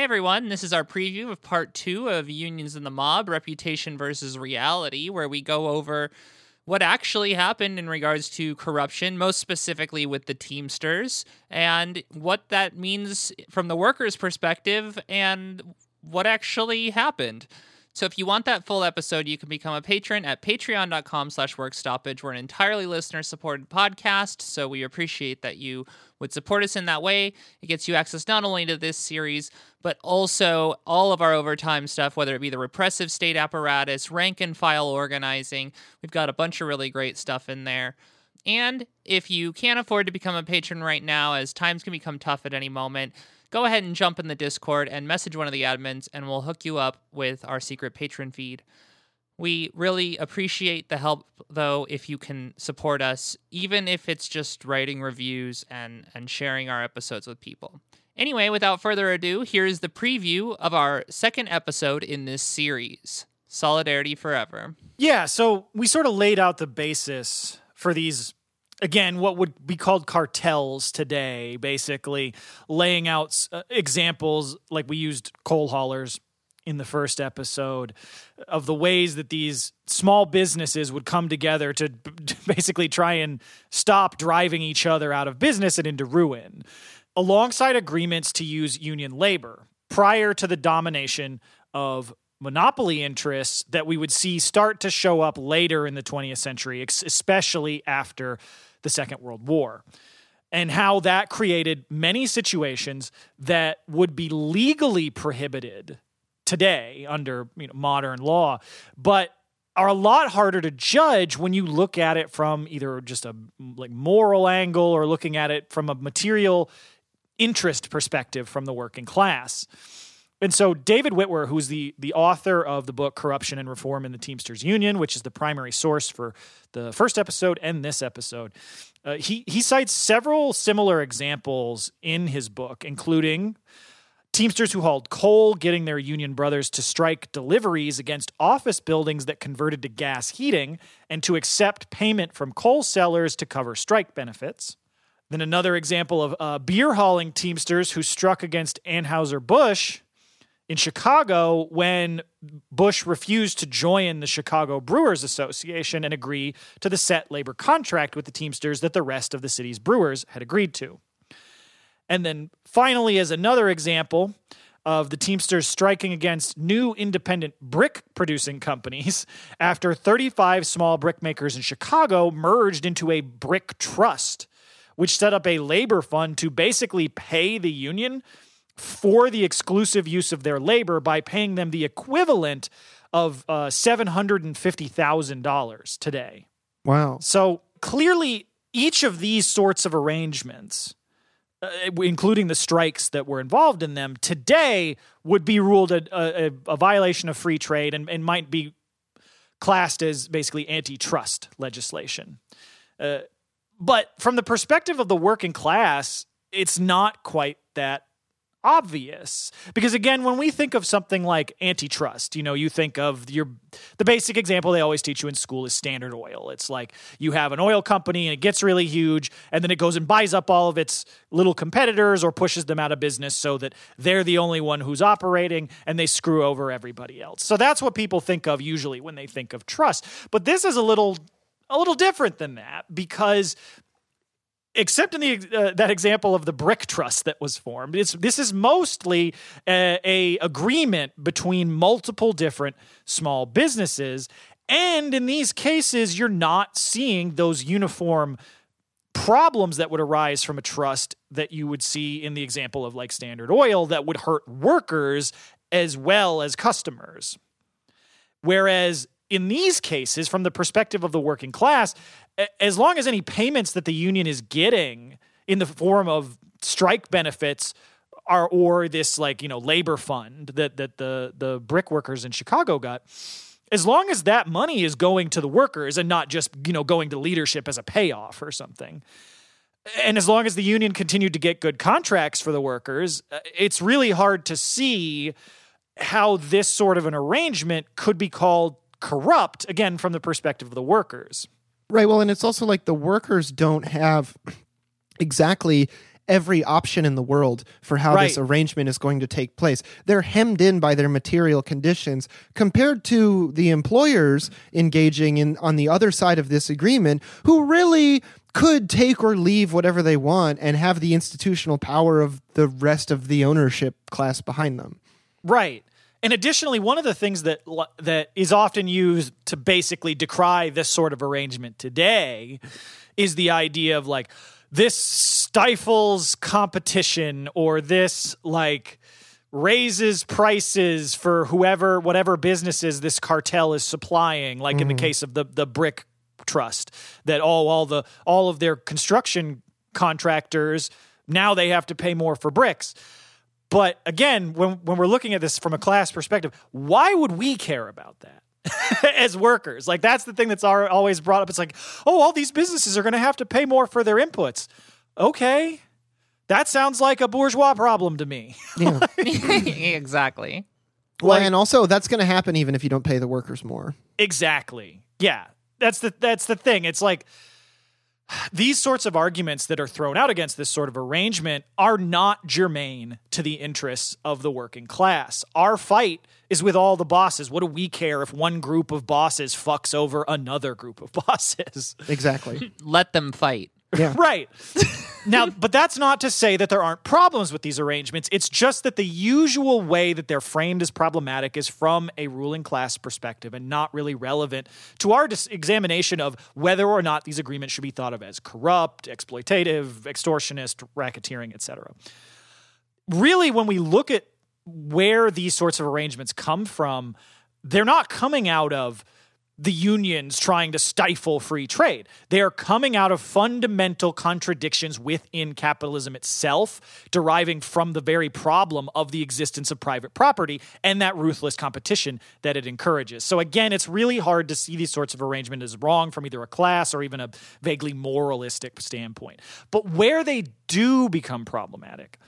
Hey everyone, this is our preview of part two of Unions and the Mob Reputation versus Reality, where we go over what actually happened in regards to corruption, most specifically with the Teamsters, and what that means from the workers' perspective and what actually happened. So if you want that full episode, you can become a patron at patreon.com slash workstoppage. We're an entirely listener-supported podcast, so we appreciate that you would support us in that way. It gets you access not only to this series, but also all of our overtime stuff, whether it be the repressive state apparatus, rank and file organizing. We've got a bunch of really great stuff in there. And if you can't afford to become a patron right now, as times can become tough at any moment, go ahead and jump in the Discord and message one of the admins, and we'll hook you up with our secret patron feed. We really appreciate the help, though, if you can support us, even if it's just writing reviews and, and sharing our episodes with people. Anyway, without further ado, here's the preview of our second episode in this series Solidarity Forever. Yeah, so we sort of laid out the basis for these again, what would be called cartels today, basically laying out uh, examples like we used coal haulers in the first episode of the ways that these small businesses would come together to basically try and stop driving each other out of business and into ruin, alongside agreements to use union labor prior to the domination of monopoly interests that we would see start to show up later in the 20th century, especially after the Second World War. And how that created many situations that would be legally prohibited today under you know, modern law, but are a lot harder to judge when you look at it from either just a like moral angle or looking at it from a material interest perspective from the working class. And so David Witwer, who's the the author of the book Corruption and Reform in the Teamsters Union, which is the primary source for the first episode and this episode, uh, he he cites several similar examples in his book, including Teamsters who hauled coal getting their union brothers to strike deliveries against office buildings that converted to gas heating and to accept payment from coal sellers to cover strike benefits. Then another example of uh, beer hauling Teamsters who struck against Anheuser-Busch in Chicago when Busch refused to join the Chicago Brewers Association and agree to the set labor contract with the Teamsters that the rest of the city's brewers had agreed to. And then finally, as another example of the Teamsters striking against new independent brick producing companies after 35 small brick makers in Chicago merged into a brick trust, which set up a labor fund to basically pay the union for the exclusive use of their labor by paying them the equivalent of uh, $750,000 today. Wow. So clearly, each of these sorts of arrangements, uh, including the strikes that were involved in them, today would be ruled a, a, a violation of free trade and, and, might be classed as basically antitrust legislation. Uh, but from the perspective of the working class, it's not quite that obvious. Because again when we think of something like antitrust you know you think of your the basic example they always teach you in school is standard oil. It's like you have an oil company and it gets really huge and then it goes and buys up all of its little competitors or pushes them out of business so that they're the only one who's operating and they screw over everybody else. So that's what people think of usually when they think of trust. But this is a little a little different than that because except in the uh, that example of the brick trust that was formed it's this is mostly a, a, agreement between multiple different small businesses. And in these cases you're not seeing those uniform problems that would arise from a trust that you would see in the example of like standard oil that would hurt workers as well as customers. Whereas in these cases, from the perspective of the working class, as long as any payments that the union is getting in the form of strike benefits are or this like you know labor fund that that the the brick workers in Chicago got as long as that money is going to the workers and not just you know going to leadership as a payoff or something and as long as the union continued to get good contracts for the workers uh, it's really hard to see how this sort of an arrangement could be called corrupt again from the perspective of the workers Right. Well, and it's also like the workers don't have exactly every option in the world for how this arrangement is going to take place. They're hemmed in by their material conditions compared to the employers engaging in on the other side of this agreement who really could take or leave whatever they want and have the institutional power of the rest of the ownership class behind them. Right. And additionally, one of the things that that is often used to basically decry this sort of arrangement today is the idea of like this stifles competition or this like raises prices for whoever whatever businesses this cartel is supplying like in the mm-hmm. case of the the brick trust that all all the all of their construction contractors now they have to pay more for bricks but again, when when we're looking at this from a class perspective, why would we care about that? As workers, like that's the thing that's al- always brought up. It's like, oh, all these businesses are going to have to pay more for their inputs. Okay, that sounds like a bourgeois problem to me. Yeah. exactly. well, Like- and also that's going to happen even if you don't pay the workers more. Exactly. Yeah. That's the that's the thing. It's like these sorts of arguments that are thrown out against this sort of arrangement are not germane to the interests of the working class. Our fight is with all the bosses. What do we care if one group of bosses fucks over another group of bosses? Exactly. Let them fight. Yeah. right. now, but that's not to say that there aren't problems with these arrangements. It's just that the usual way that they're framed as problematic is from a ruling class perspective and not really relevant to our dis- examination of whether or not these agreements should be thought of as corrupt, exploitative, extortionist, racketeering, etc. Really, when we look at where these sorts of arrangements come from, they're not coming out of the unions trying to stifle free trade. They are coming out of fundamental contradictions within capitalism itself, deriving from the very problem of the existence of private property and that ruthless competition that it encourages. So, again, it's really hard to see these sorts of arrangements as wrong from either a class or even a vaguely moralistic standpoint. But where they do become problematic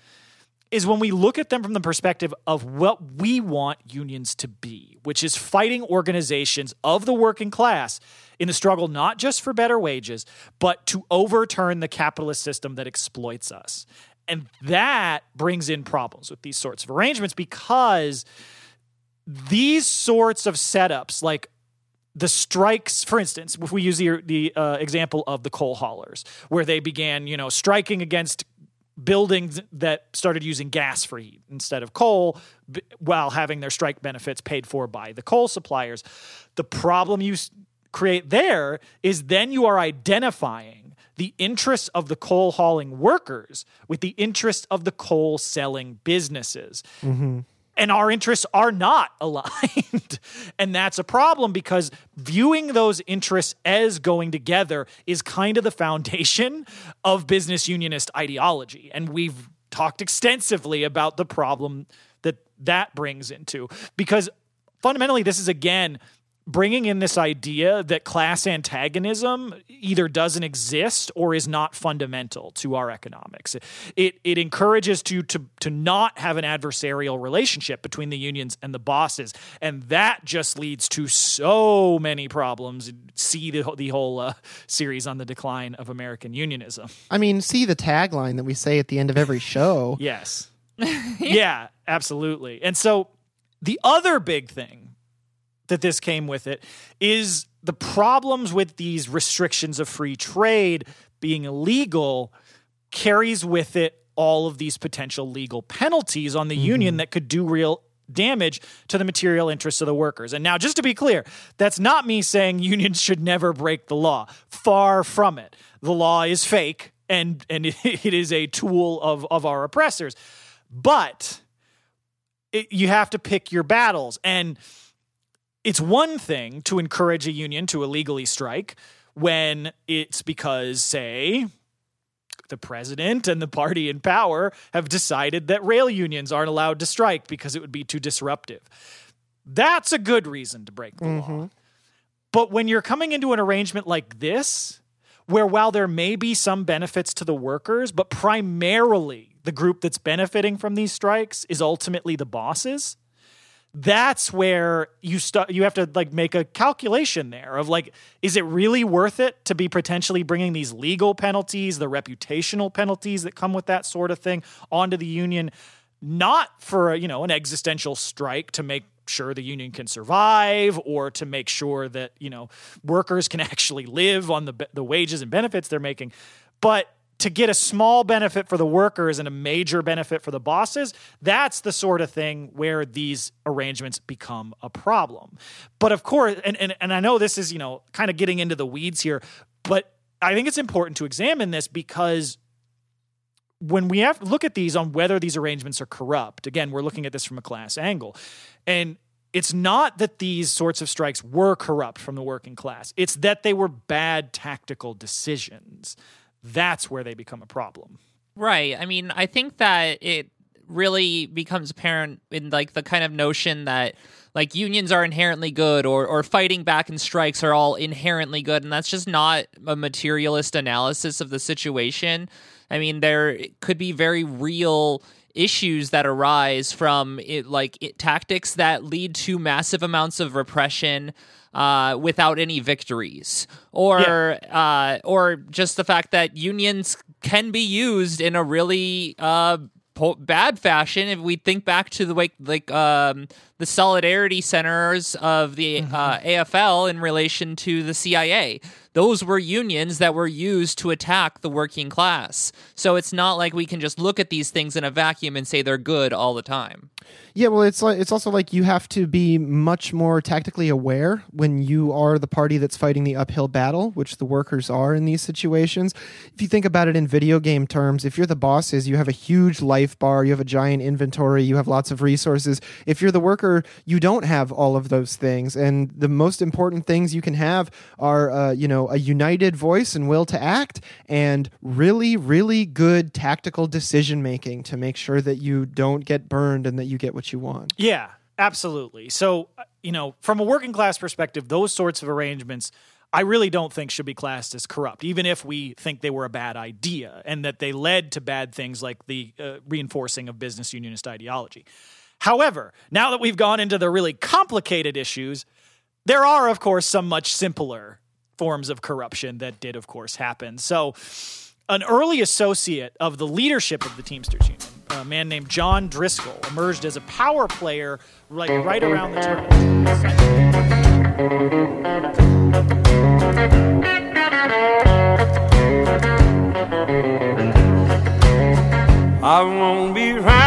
is when we look at them from the perspective of what we want unions to be, which is fighting organizations of the working class in the struggle not just for better wages, but to overturn the capitalist system that exploits us. And that brings in problems with these sorts of arrangements because these sorts of setups, like the strikes, for instance, if we use the, the uh, example of the coal haulers, where they began, you know, striking against buildings that started using gas for heat instead of coal b- while having their strike benefits paid for by the coal suppliers. The problem you s- create there is then you are identifying the interests of the coal hauling workers with the interests of the coal selling businesses mm-hmm. And our interests are not aligned. and that's a problem because viewing those interests as going together is kind of the foundation of business unionist ideology. And we've talked extensively about the problem that that brings into because fundamentally, this is again bringing in this idea that class antagonism either doesn't exist or is not fundamental to our economics. It it encourages to to to not have an adversarial relationship between the unions and the bosses, and that just leads to so many problems. See the the whole uh, series on the decline of American unionism. I mean, see the tagline that we say at the end of every show. Yes. yeah, absolutely. And so the other big thing that this came with it is the problems with these restrictions of free trade being illegal carries with it all of these potential legal penalties on the mm-hmm. union that could do real damage to the material interests of the workers. And now just to be clear, that's not me saying unions should never break the law. Far from it. The law is fake and and it is a tool of of our oppressors. But it, you have to pick your battles and it's one thing to encourage a union to illegally strike when it's because, say, the president and the party in power have decided that rail unions aren't allowed to strike because it would be too disruptive. That's a good reason to break the law. Mm-hmm. But when you're coming into an arrangement like this, where while there may be some benefits to the workers, but primarily the group that's benefiting from these strikes is ultimately the bosses, that's where you start you have to like make a calculation there of like is it really worth it to be potentially bringing these legal penalties the reputational penalties that come with that sort of thing onto the union not for you know an existential strike to make sure the union can survive or to make sure that you know workers can actually live on the the wages and benefits they're making but to get a small benefit for the workers and a major benefit for the bosses, that's the sort of thing where these arrangements become a problem. But of course, and, and, and I know this is, you know, kind of getting into the weeds here, but I think it's important to examine this because when we have look at these on whether these arrangements are corrupt, again, we're looking at this from a class angle. And it's not that these sorts of strikes were corrupt from the working class, it's that they were bad tactical decisions that's where they become a problem. Right. I mean, I think that it really becomes apparent in like the kind of notion that like unions are inherently good or or fighting back and strikes are all inherently good and that's just not a materialist analysis of the situation. I mean, there could be very real issues that arise from it like it, tactics that lead to massive amounts of repression uh, without any victories, or yeah. uh, or just the fact that unions can be used in a really uh, po- bad fashion. If we think back to the like like um, the solidarity centers of the mm-hmm. Uh, AFL in relation to the CIA, those were unions that were used to attack the working class. So it's not like we can just look at these things in a vacuum and say they're good all the time. Yeah, well, it's like it's also like you have to be much more tactically aware when you are the party that's fighting the uphill battle, which the workers are in these situations. If you think about it in video game terms, if you're the bosses, you have a huge life bar, you have a giant inventory, you have lots of resources. If you're the worker, you don't have all of those things, and the most important things you can have are, uh, you know know, a united voice and will to act, and really, really good tactical decision making to make sure that you don't get burned and that you get what you want. Yeah, absolutely. So, uh, you know, from a working class perspective, those sorts of arrangements. I really don't think should be classed as corrupt, even if we think they were a bad idea and that they led to bad things like the uh, reinforcing of business unionist ideology. However, now that we've gone into the really complicated issues, there are, of course, some much simpler forms of corruption that did, of course, happen. So, an early associate of the leadership of the Teamsters Union, a man named John Driscoll, emerged as a power player like right around the turn. I won't be old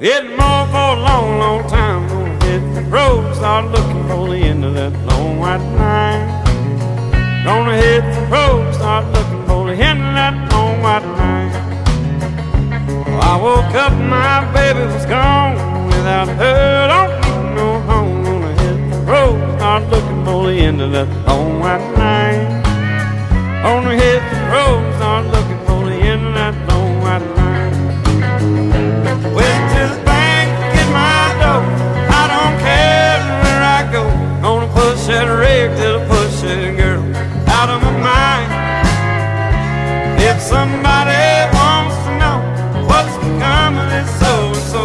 It more for a long, long time. Hit the road, start looking for the end of that long white line. Gonna hit the road, start looking for the end of that long white line. Well, I woke up, my baby was gone. Without her, don't need no home. Gonna hit the road, start looking for the end of that long white line. Gonna hit the road, rig till I push that girl out of my mind. If somebody wants to know what's become of this so and so,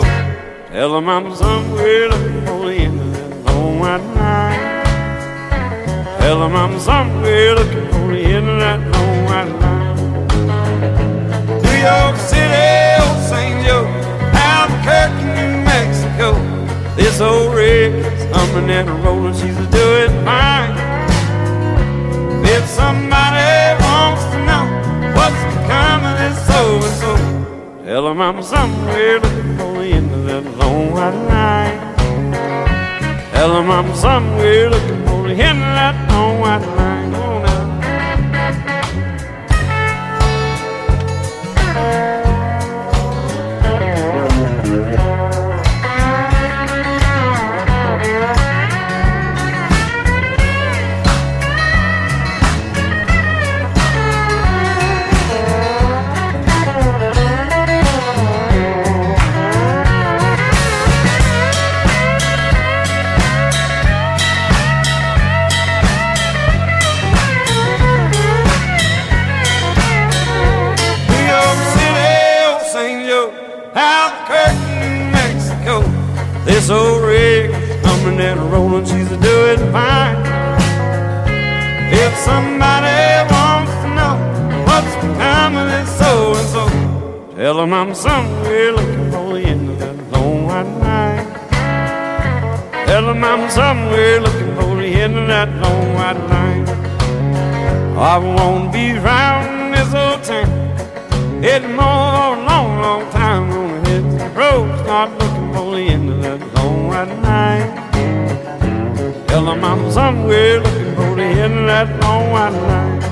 tell them I'm somewhere looking for the end of that long white line. Tell them I'm somewhere looking for the end of that long white line. New York City, old St. Joe, Albuquerque, New Mexico. This old rig humming and rolling, she's doing fine. If somebody wants to know what's become of this so and so, tell them I'm somewhere looking for the end of that long white line. Tell them I'm somewhere looking for the end of that long white line. Of so and so, tell them I'm somewhere looking for the end of that long white night. Tell them I'm somewhere looking for the end of that long white line. I won't be round this old town. It's more a long, long time on the hit the road. Start looking for the end of that long white night. Tell them I'm somewhere looking for the end of that long white line.